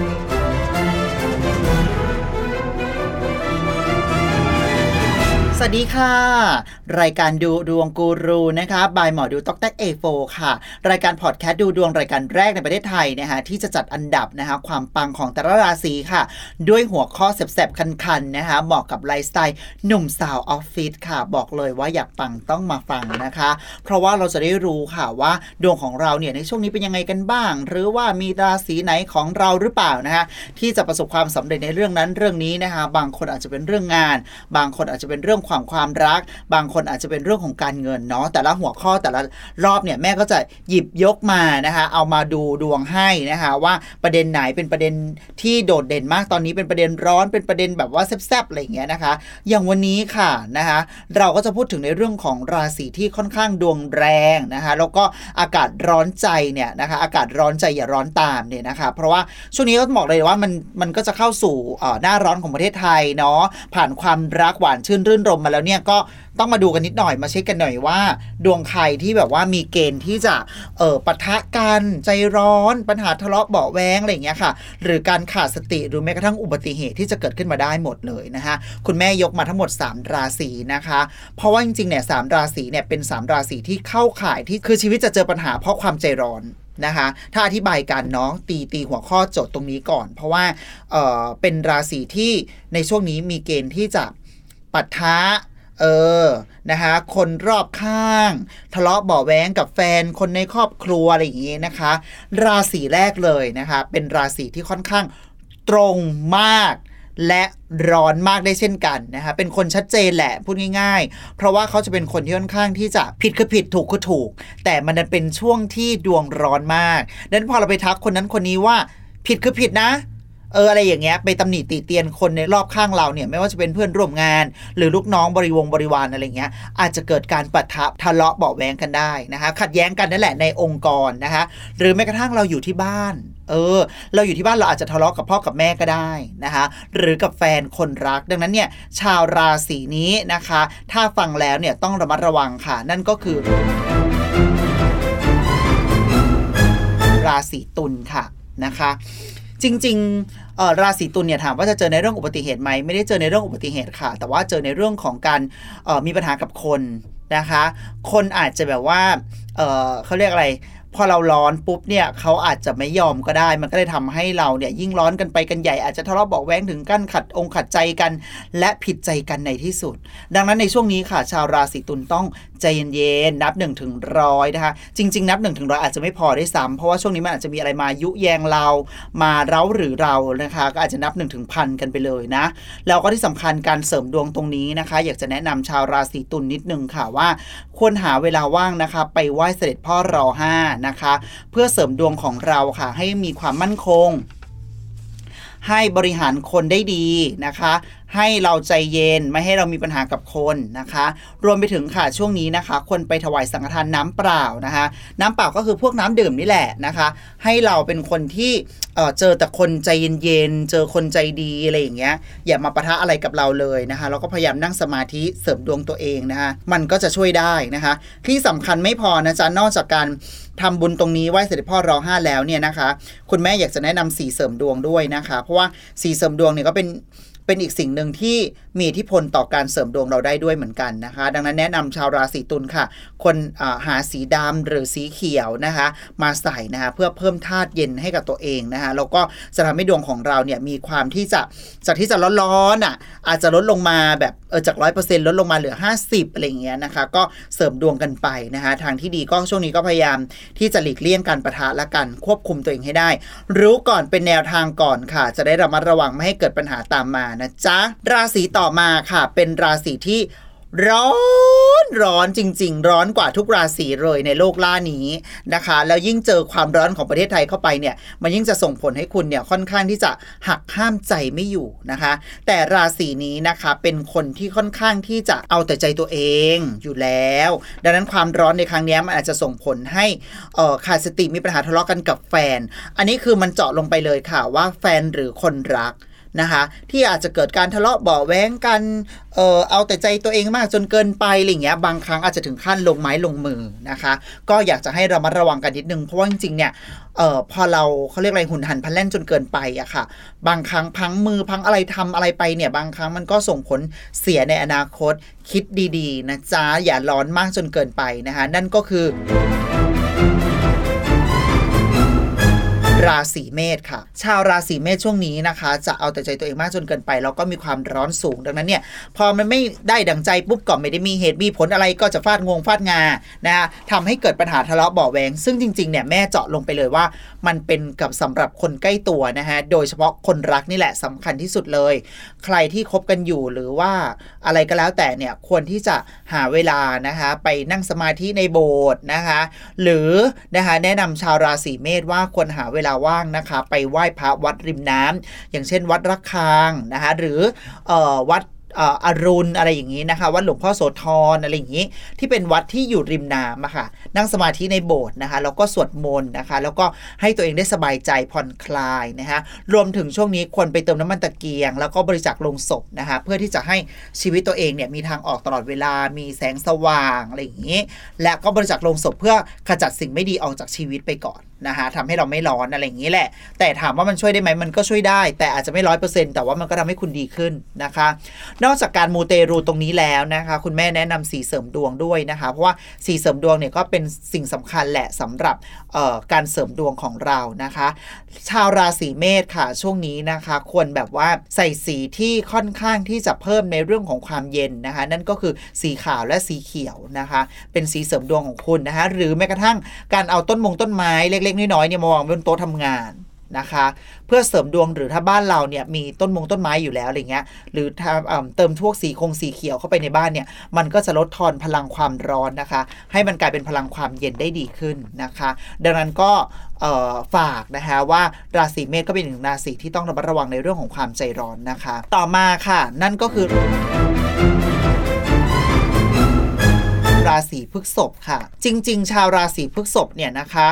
Thank you. สวัสดีค่ะ รายการดูดวงกูรูนะคะ by หมอดูต็อกแท็ก A4ค่ะ รายการพอดแคสต์ดูดวงรายการแรกในประเทศไทยนะคะที่จะจัดอันดับนะคะความปังของแต่ละราศีค่ะ ด้วยหัวข้อแสบๆ คันๆนะคะเหมาะกับไลฟ์สไตล์หนุ่มสาวออฟฟิศค่ะ บอกเลยว่าอยากปังต้องมาฟังนะคะ เพราะว่าเราจะได้รู้ค่ะว่าดวงของเราเนี่ยในช่วงนี้เป็นยังไงกันบ้าง หรือว่ามีราศีไหนของเราหรือเปล่านะคะที่จะประสบความสำเร็จในเรื่องนั้นเรื่องนี้นะคะบางคนอาจจะเป็นเรื่องงาน บางคนอาจจะเป็นเรื่องความความรัก บางคนอาจจะเป็นเรื่องของการเงินเนาะแต่ละหัวข้อแต่ละรอบเนี่ยแม่ก็จะหยิบยกมานะคะเอามาดูดวงให้นะคะว่าประเด็นไหนเป็นประเด็นที่โดดเด่นมากตอนนี้เป็นประเด็นร้อนเป็นประเด็นแบบว่าแซ่บๆอะไรอย่างเงี้ยนะคะ อย่างวันนี้ค่ะนะคะเราก็จะพูดถึงในเรื่องของราศีที่ค่อนข้างดวงแรงนะคะแล้วก็อากาศร้อนใจเนี่ยนะคะอากาศร้อนใจอย่าร้อนตามเนี่ยนะคะเพราะว่าช่วงนี้ก็บอกเลยว่ามันมันก็จะเข้าสู่อ่อหน้าร้อนของประเทศไทยเนาะผ่านความรักหวานชื่นรื่นรมมาแล้วเนี่ยก็ต้องมาดูกันนิดหน่อยมาเช็คกันหน่อยว่า ดวงใครที่แบบว่ามีเกณฑ์ที่จะเออปะทะกันใจร้อนปัญหาทะเลาะเบาแวงอะไรอย่างเงี้ยค่ะ หรือการขาดสติหรือแม้กระทั่งอุบัติเหตุที่จะเกิดขึ้นมาได้หมดเลยนะคะคุณแม่ยกมาทั้งหมด 3 ราศีนะคะ เพราะว่าจริงๆเนี่ยสามราศีเนี่ยเป็น 3 ราศีที่เข้าข่ายที่คือชีวิตจะเจอปัญหาเพราะความใจร้อนนะคะถ้าอธิบายกันเนาะตีตีหัวข้อโจทย์ตรงนี้ก่อน เพราะว่าเเป็นราศีที่ในช่วงนี้มีเกณฑ์ที่จะ ปะทะเออ นะคะคนรอบข้าง ทะเลาะเบาะแว้งกับแฟน คนในครอบครัวอะไรอย่างงี้นะคะ ราศีแรกเลยนะคะ เป็นราศีที่ค่อนข้างตรงมากและร้อนมากได้เช่นกันนะคะ เป็นคนชัดเจนแหละพูดง่าย ๆ เพราะว่าเขาจะเป็นคนที่ค่อนข้างที่จะผิดคือผิดถูกคือถูก แต่มันเป็นช่วงที่ดวงร้อนมากดังนั้นพอเราไปทักคนนั้นคนนี้ว่าผิดคือผิดนะ เอออะไรอย่างเงี้ยไปตำหนิติเตียนคนในรอบข้างเราเนี่ยไม่ว่าจะเป็นเพื่อนร่วมงาน หรือลูกน้องบริวงบริวารอะไรเงี้ยอาจจะเกิดการปะทะทะเลาะเบาแวงกันได้นะคะขัดแย้งกันนั่นแหละในองค์กรนะคะหรือแม้กระทั่งเราอยู่ที่บ้านเออเราอยู่ที่บ้านเราอาจจะทะเลาะกับพ่อกับแม่ก็ได้นะคะหรือกับแฟนคนรัก ดังนั้นเนี่ยชาวราศีนี้นะคะ ถ้าฟังแล้วเนี่ยต้องระมัดระวังค่ะ นั่นก็คือ ราศีตุลค่ะนะคะ จริงๆราศีตุลเนี่ยถามว่าจะเจอในเรื่องอุบัติเหตุไหมไม่ได้เจอในเรื่องอุบัติเหตุค่ะ แต่ว่าเจอในเรื่องของการมีปัญหากับคนนะคะ คนอาจจะแบบว่าเเขาเรียกอะไร พอเราร้อนปุ๊บเนี่ยเขาอาจจะไม่ยอมก็ได้ มันก็เลยทำให้เราเนี่ยยิ่งร้อนกันไปกันใหญ่อาจจะทะเลาะเบาะแว้งถึงกั้นขัดองค์ขัดใจกัน และผิดใจกันในที่สุด ดังนั้นในช่วงนี้ค่ะ ชาวราศีตุลต้องใจเย็นๆนับ1นถึงร้อยนะคะ จริง ๆ นับ1นถึงร้อยอาจจะไม่พอได้ซ้ำเพราะว่าช่วงนี้มันอาจจะมีอะไรมายุแยงเรา มาเร้าหรือเรานะคะ ก็อาจจะนับ1นถึงพันกันไปเลยนะแล้วก็ที่สำคัญการเสริมดวงตรงนี้นะคะ อยากจะแนะนำชาวราศีตุลนิดนึงค่ะว่า ควรหาเวลาว่างนะคะ ไปไหว้เสด็จพ่อรอห้านะคะ เพื่อเสริมดวงของเราค่ะ ให้มีความมั่นคง ให้บริหารคนได้ดีนะคะ ให้เราใจเย็นไม่ให้เรามีปัญหากับคนนะคะ รวมไปถึงค่ะช่วงนี้นะคะ คนไปถวายสังฆทานน้ำเปล่านะคะ น้ำเปล่าก็คือพวกน้ำดื่มนี่แหละนะคะ ให้เราเป็นคนที่เเจอแต่คนใจเย็นๆเจอคนใจดีอะไรอย่างเงี้ยอย่ามาปะทะอะไรกับเราเลยนะคะแล้วก็พยายามนั่งสมาธิเสริมดวงตัวเองนะคะมันก็จะช่วยได้นะคะ ที่สำคัญไม่พอนะจ๊ะนอกจากการทำบุญตรงนี้ไหว้เสด็จพ่อรอห้าแล้วเนี่ยนะคะ คุณแม่อยากจะแนะนำสีเสริมดวงด้วยนะคะ เพราะว่าสีเสริมดวงเนี่ยก็เป็น เป็นอีกสิ่งหนึ่งที่มีอิทธิพลต่อการเสริมดวงเราได้ด้วยเหมือนกันนะคะ ดังนั้นแนะนำชาวราศีตุลค่ะ คนหาสีดำหรือสีเขียวนะคะ มาใส่นะคะเพื่อเพิ่มธาตุเย็นให้กับตัวเองนะคะแล้วก็จะทำให้ดวงของเราเนี่ยมีความที่จะจากที่จะร้อนๆอะอาจจะลดลงมาแบบเออจากร้อยเปอร์เซ็นต์ลดลงมาเหลือ 50อะไรอย่างเงี้ยนะคะก็เสริมดวงกันไปนะคะทางที่ดีก็ช่วงนี้ก็พยายามที่จะหลีกเลี่ยงการประทะและกันควบคุมตัวเองให้ได้ รู้ก่อนเป็นแนวทางก่อนค่ะ จะได้ระมัดระวังไม่ให้เกิดปัญหาตามมานะจ๊ะ ราศีต่อมาค่ะ เป็นราศีที่ร้อนร้อนจริง ๆ ร้อนกว่าทุกราศีเลยในโลกล่านี้นะคะ แล้วยิ่งเจอความร้อนของประเทศไทยเข้าไปเนี่ย มันยิ่งจะส่งผลให้คุณเนี่ยค่อนข้างที่จะหักห้ามใจไม่อยู่นะคะ แต่ราศีนี้นะคะเป็นคนที่ค่อนข้างที่จะเอาแต่ใจตัวเองอยู่แล้ว ดังนั้นความร้อนในครั้งนี้มันอาจจะส่งผลให้เอ่อขาดสติมีปัญหาทะเลาะกันกับแฟน อันนี้คือมันเจาะลงไปเลยค่ะว่าแฟนหรือคนรัก นะคะ ที่อาจจะเกิดการทะเลาะเบาแว้งกันเออเอาแต่ใจตัวเองมากจนเกินไปอะไรเงี้ยบางครั้งอาจจะถึงขั้นลงไม้ลงมือนะคะ ก็อยากจะให้ระมัดระวังกันนิดนึงเพราะว่าจริงๆเนี่ยเออพอเราเขาเรียกอะไรหุ่นหันพันแล่นจนเกินไปอะค่ะ บางครั้งพังมือพังอะไรทำอะไรไปเนี่ยบางครั้งมันก็ส่งผลเสียในอนาคตคิดดีๆนะจ๊ะอย่าร้อนมากจนเกินไปนะคะ นั่นก็คือ ราศีเมษค่ะ ชาวราศีเมษช่วงนี้นะคะ จะเอาแต่ใจตัวเองมากจนเกินไปแล้วก็มีความร้อนสูงดังนั้นเนี่ยพอมันไม่ได้ดังใจปุ๊บก็ไม่ได้มีเหตุมีผลอะไรก็จะฟาดงงฟาดงานะคะทำให้เกิดปัญหาทะเลาะเบาแวงซึ่งจริงๆเนี่ยแม่เจาะลงไปเลยว่า มันเป็นกับสำหรับคนใกล้ตัวนะคะโดยเฉพาะคนรักนี่แหละสำคัญที่สุดเลย ใครที่คบกันอยู่หรือว่าอะไรก็แล้วแต่เนี่ยควรที่จะหาเวลานะคะไปนั่งสมาธิในโบสถ์นะคะหรือนะคะแนะนำชาวราศีเมษว่าควรหาเวลาว่างนะคะ ไปไหว้พระวัดริมน้ำอย่างเช่น วัดระฆังนะคะหรือออวัดออรุณอะไรอย่างนี้นะคะวัดหลวงพ่อโสธรอะไรอย่างนี้ ที่เป็นวัดที่อยู่ริมน้ำอะค่ะนั่งสมาธิในโบสถ์นะคะแล้วก็สวดมนต์นะคะ แล้วก็ให้ตัวเองได้สบายใจผ่อนคลายนะคะรวมถึงช่วงนี้ควรไปเติมน้ำมันตะเกียง แล้วก็บริจาคลงศพนะคะเพื่อที่จะให้ชีวิตตัวเองเนี่ยมีทางออกตลอดเวลามีแสงสว่างอะไรอย่างนี้ และก็บริจาคลงศพเพื่อขจัดสิ่งไม่ดีออกจากชีวิตไปก่อน นะคะทำให้เราไม่ร้อนอะไรอย่างนี้แหละ แต่ถามว่ามันช่วยได้ไหมมันก็ช่วยได้ แต่อาจจะไม่ร้อยเปอร์เซ็นต์แต่ว่ามันก็ทำให้คุณดีขึ้นนะคะ นอกจากการมูเตรูตรงนี้แล้วนะคะ คุณแม่แนะนำสีเสริมดวงด้วยนะคะ เพราะว่าสีเสริมดวงเนี่ยก็เป็นสิ่งสำคัญแหละสำหรับการเสริมดวงของเรานะคะ ชาวราศีเมษค่ะช่วงนี้นะคะ ควรแบบว่าใส่สีที่ค่อนข้างที่จะเพิ่มในเรื่องของความเย็นนะคะ นั่นก็คือสีขาวและสีเขียวนะคะ เป็นสีเสริมดวงของคุณนะคะ หรือแม้กระทั่งการเอาต้นมงต้นไม้เล็กๆน้อยๆเนี่ยมาวางบนโต๊ะทำงานนะคะ เพื่อเสริมดวงหรือถ้าบ้านเราเนี่ยมีต้นมงต้นไม้อยู่แล้วอะไรเงี้ยหรือทำเติมพวกสีคงสีเขียวเข้าไปในบ้านเนี่ยมันก็จะลดทอนพลังความร้อนนะคะ ให้มันกลายเป็นพลังความเย็นได้ดีขึ้นนะคะ ดังนั้นก็ฝากนะคะว่าราศีเมษก็เป็นหนึ่งราศีที่ต้องระมัดระวังในเรื่องของความใจร้อนนะคะ ต่อมาค่ะ นั่นก็คือ ราศีพฤษภค่ะ จริง ๆ ชาวราศีพฤษภเนี่ยนะคะ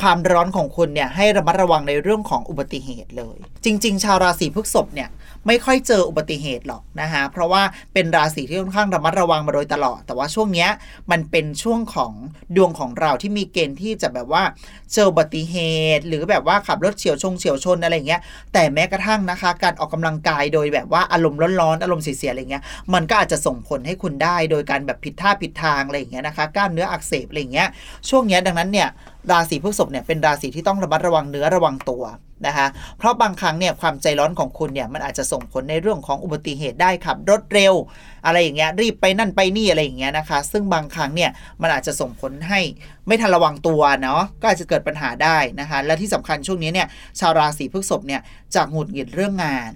ความร้อนของคุณเนี่ยให้ระมัดระวังในเรื่องของอุบัติเหตุเลย จริง ๆ ชาวราศีพฤษภเนี่ย ไม่ค่อยเจออุบัติเหตุหรอกนะคะเพราะว่าเป็นราศีที่ค่อนข้างระมัดระวังมาโดยตลอด แต่ว่าช่วงนี้มันเป็นช่วงของดวงของเราที่มีเกณฑ์ที่จะแบบว่าเจออุบัติเหตุ หรือแบบว่าขับรถเฉียวชงเฉียวชนอะไรเงี้ยแต่แม้กระทั่งนะคะ การออกกำลังกายโดยแบบว่าอารมณ์ร้อนๆอารมณ์เสียๆอะไรเงี้ยมันก็อาจจะส่งผลให้คุณได้ โดยการแบบผิดท่าผิดทางอะไรอย่างเงี้ยนะคะกล้ามเนื้ออักเสบอะไรเงี้ยช่วงนี้ดังนั้นเนี่ยราศีพฤษภเนี่ยเป็นราศีที่ต้องระมัดระวังเนื้อระวังตัวนะคะเพราะบางครั้งเนี่ยความใจร้อนของคุณเนี่ยมันอาจจะส่งผลในเรื่องของอุบัติเหตุได้ขับรถเร็ว อะไรอย่างเงี้ยรีบไปนั่นไปนี่อะไรอย่างเงี้ยนะคะ ซึ่งบางครั้งเนี่ยมันอาจจะส่งผลให้ไม่ทันระวังตัวเนาะก็อาจจะเกิดปัญหาได้นะคะ และที่สำคัญช่วงนี้เนี่ยชาวราศีพฤษภเนี่ยจะหงุดหงิดเรื่องงาน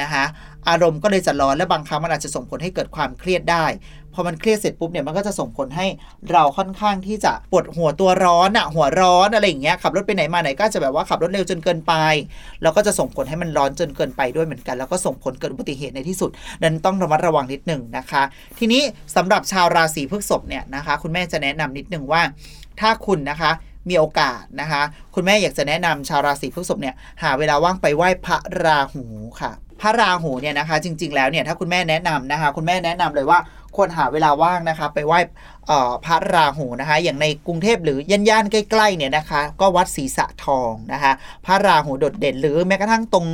นะคะอารมณ์ก็เลยจะร้อนและบางครั้งมันอาจจะส่งผลให้เกิดความเครียดได้พอมันเครียดเสร็จปุ๊บเนี่ยมันก็จะส่งผลให้เราค่อนข้างที่จะปวดหัวตัวร้อนอะหัวร้อนอะไรอย่างเงี้ยขับรถไปไหนมาไหนก็จะแบบว่าขับรถเร็วจนเกินไป แล้วก็จะส่งผลให้มันร้อนจนเกินไปด้วยเหมือนกัน แล้วก็ส่งผลเกิดอุบัติเหตุในที่สุดดังนั้นต้องระมัดระวังนิดหนึ่งนะคะ ทีนี้สำหรับชาวราศีพฤษภเนี่ยนะคะ คุณแม่จะแนะนำนิดหนึ่งว่า ถ้าคุณนะคะมีโอกาสนะคะ คุณแม่อยากจะแนะนำชาวราศีพฤษภเนี่ยหาเวลาว่างไปไหว้พระราหูค่ะ พระราหูเนี่ยนะคะ จริง ๆ แล้วเนี่ยถ้าคุณแม่แนะนำนะคะ คุณแม่แนะนำเลยว่าควรหาเวลาว่างนะคะ ไปไหว้พระราหูนะคะ อย่างในกรุงเทพหรือย่านๆใกล้ๆเนี่ยนะคะ ก็วัดศรีสะทองนะคะ พระราหูโดดเด่น หรือแม้กระทั่งตรง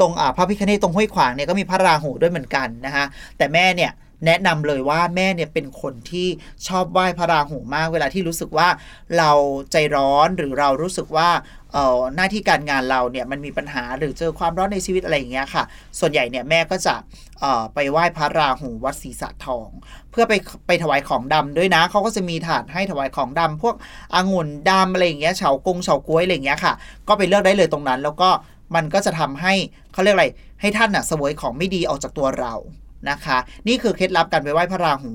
ตรงพระพิคเนตตรงห้วยขวางเนี่ยก็มีพระราหูด้วยเหมือนกันนะคะ แต่แม่เนี่ยแนะนำเลยว่าแม่เนี่ยเป็นคนที่ชอบไหว้พระราหูมาก เวลาที่รู้สึกว่าเราใจร้อนหรือเรารู้สึกว่า หน้าที่การงานเราเนี่ยมันมีปัญหาหรือเจอความร้อนในชีวิตอะไรอย่างเงี้ยค่ะ ส่วนใหญ่เนี่ยแม่ก็จะไปไหว้พระราหูวัดศรีสะทอง เพื่อไปไปถวายของดำด้วยนะเขาก็จะมีถาดให้ถวายของดำพวกองุ่นดำอะไรอย่างเงี้ยเฉากงเฉาก้วยอะไรอย่างเงี้ยค่ะ ก็ไปเลือกได้เลยตรงนั้น แล้วก็มันก็จะทำให้เขาเรียกอะไรให้ท่านน่ะสวยของไม่ดีออกจากตัวเรา นะคะ นี่คือเคล็ดลับการไปไหว้พระราหู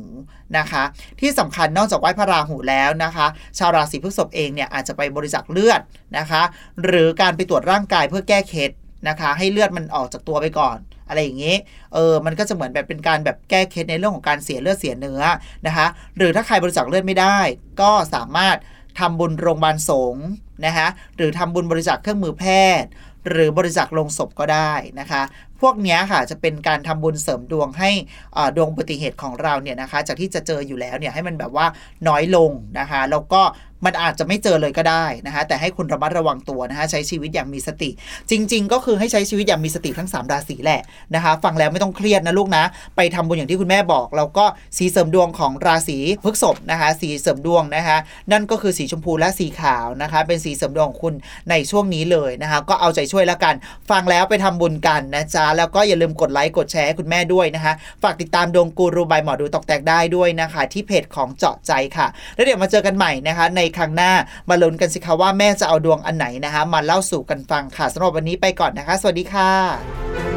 นะคะ ที่สำคัญนอกจากไหว้พระราหูแล้วนะคะ ชาวราศีพฤษภเองเนี่ยอาจจะไปบริจาคเลือดนะคะ หรือการไปตรวจร่างกายเพื่อแก้เคล็ดนะคะ ให้เลือดมันออกจากตัวไปก่อนอะไรอย่างนี้ เออ มันก็จะเหมือนแบบเป็นการแบบแก้เคล็ดในเรื่องของการเสียเลือดเสียเนื้อนะคะ หรือถ้าใครบริจาคเลือดไม่ได้ ก็สามารถทำบุญโรงพยาบาลสงฆ์นะคะ หรือทำบุญบริจาคเครื่องมือแพทย์ หรือบริจาคลงศพก็ได้นะคะ พวกนี้ค่ะจะเป็นการทำบุญเสริมดวงให้ดวงอุบัติเหตุของเราเนี่ยนะคะ จากที่จะเจออยู่แล้วเนี่ยให้มันแบบว่าน้อยลงนะคะ แล้วก็มันอาจจะไม่เจอเลยก็ได้นะคะแต่ให้คุณระมัดระวังตัวนะคะใช้ชีวิตอย่างมีสติ จริง ๆ ก็คือให้ใช้ชีวิตอย่างมีสติทั้ง 3 ราศีแหละนะคะฟังแล้วไม่ต้องเครียดนะลูกนะ ไปทำบุญอย่างที่คุณแม่บอก แล้วก็สีเสริมดวงของราศีพฤษภนะคะสีเสริมดวงนะคะ นั่นก็คือสีชมพูและสีขาวนะคะ เป็นสีเสริมดวงของคุณในช่วงนี้เลยนะคะ ก็เอาใจช่วยแล้วกัน ฟังแล้วไปทำบุญกันนะจ๊ะแล้วก็อย่าลืมกดไลค์กดแชร์ให้คุณแม่ด้วยนะคะ ฝากติดตามดวงกูรูบายหมอดูตอกแตกได้ด้วยนะคะ ที่เพจของเจาะใจค่ะ แล้วเดี๋ยวมาเจอกันใหม่นะคะ ในครั้งหน้ามาลุ้นกันสิคะว่าแม่จะเอาดวงอันไหนนะคะ มาเล่าสู่กันฟังค่ะสำหรับวันนี้ไปก่อนนะคะ สวัสดีค่ะ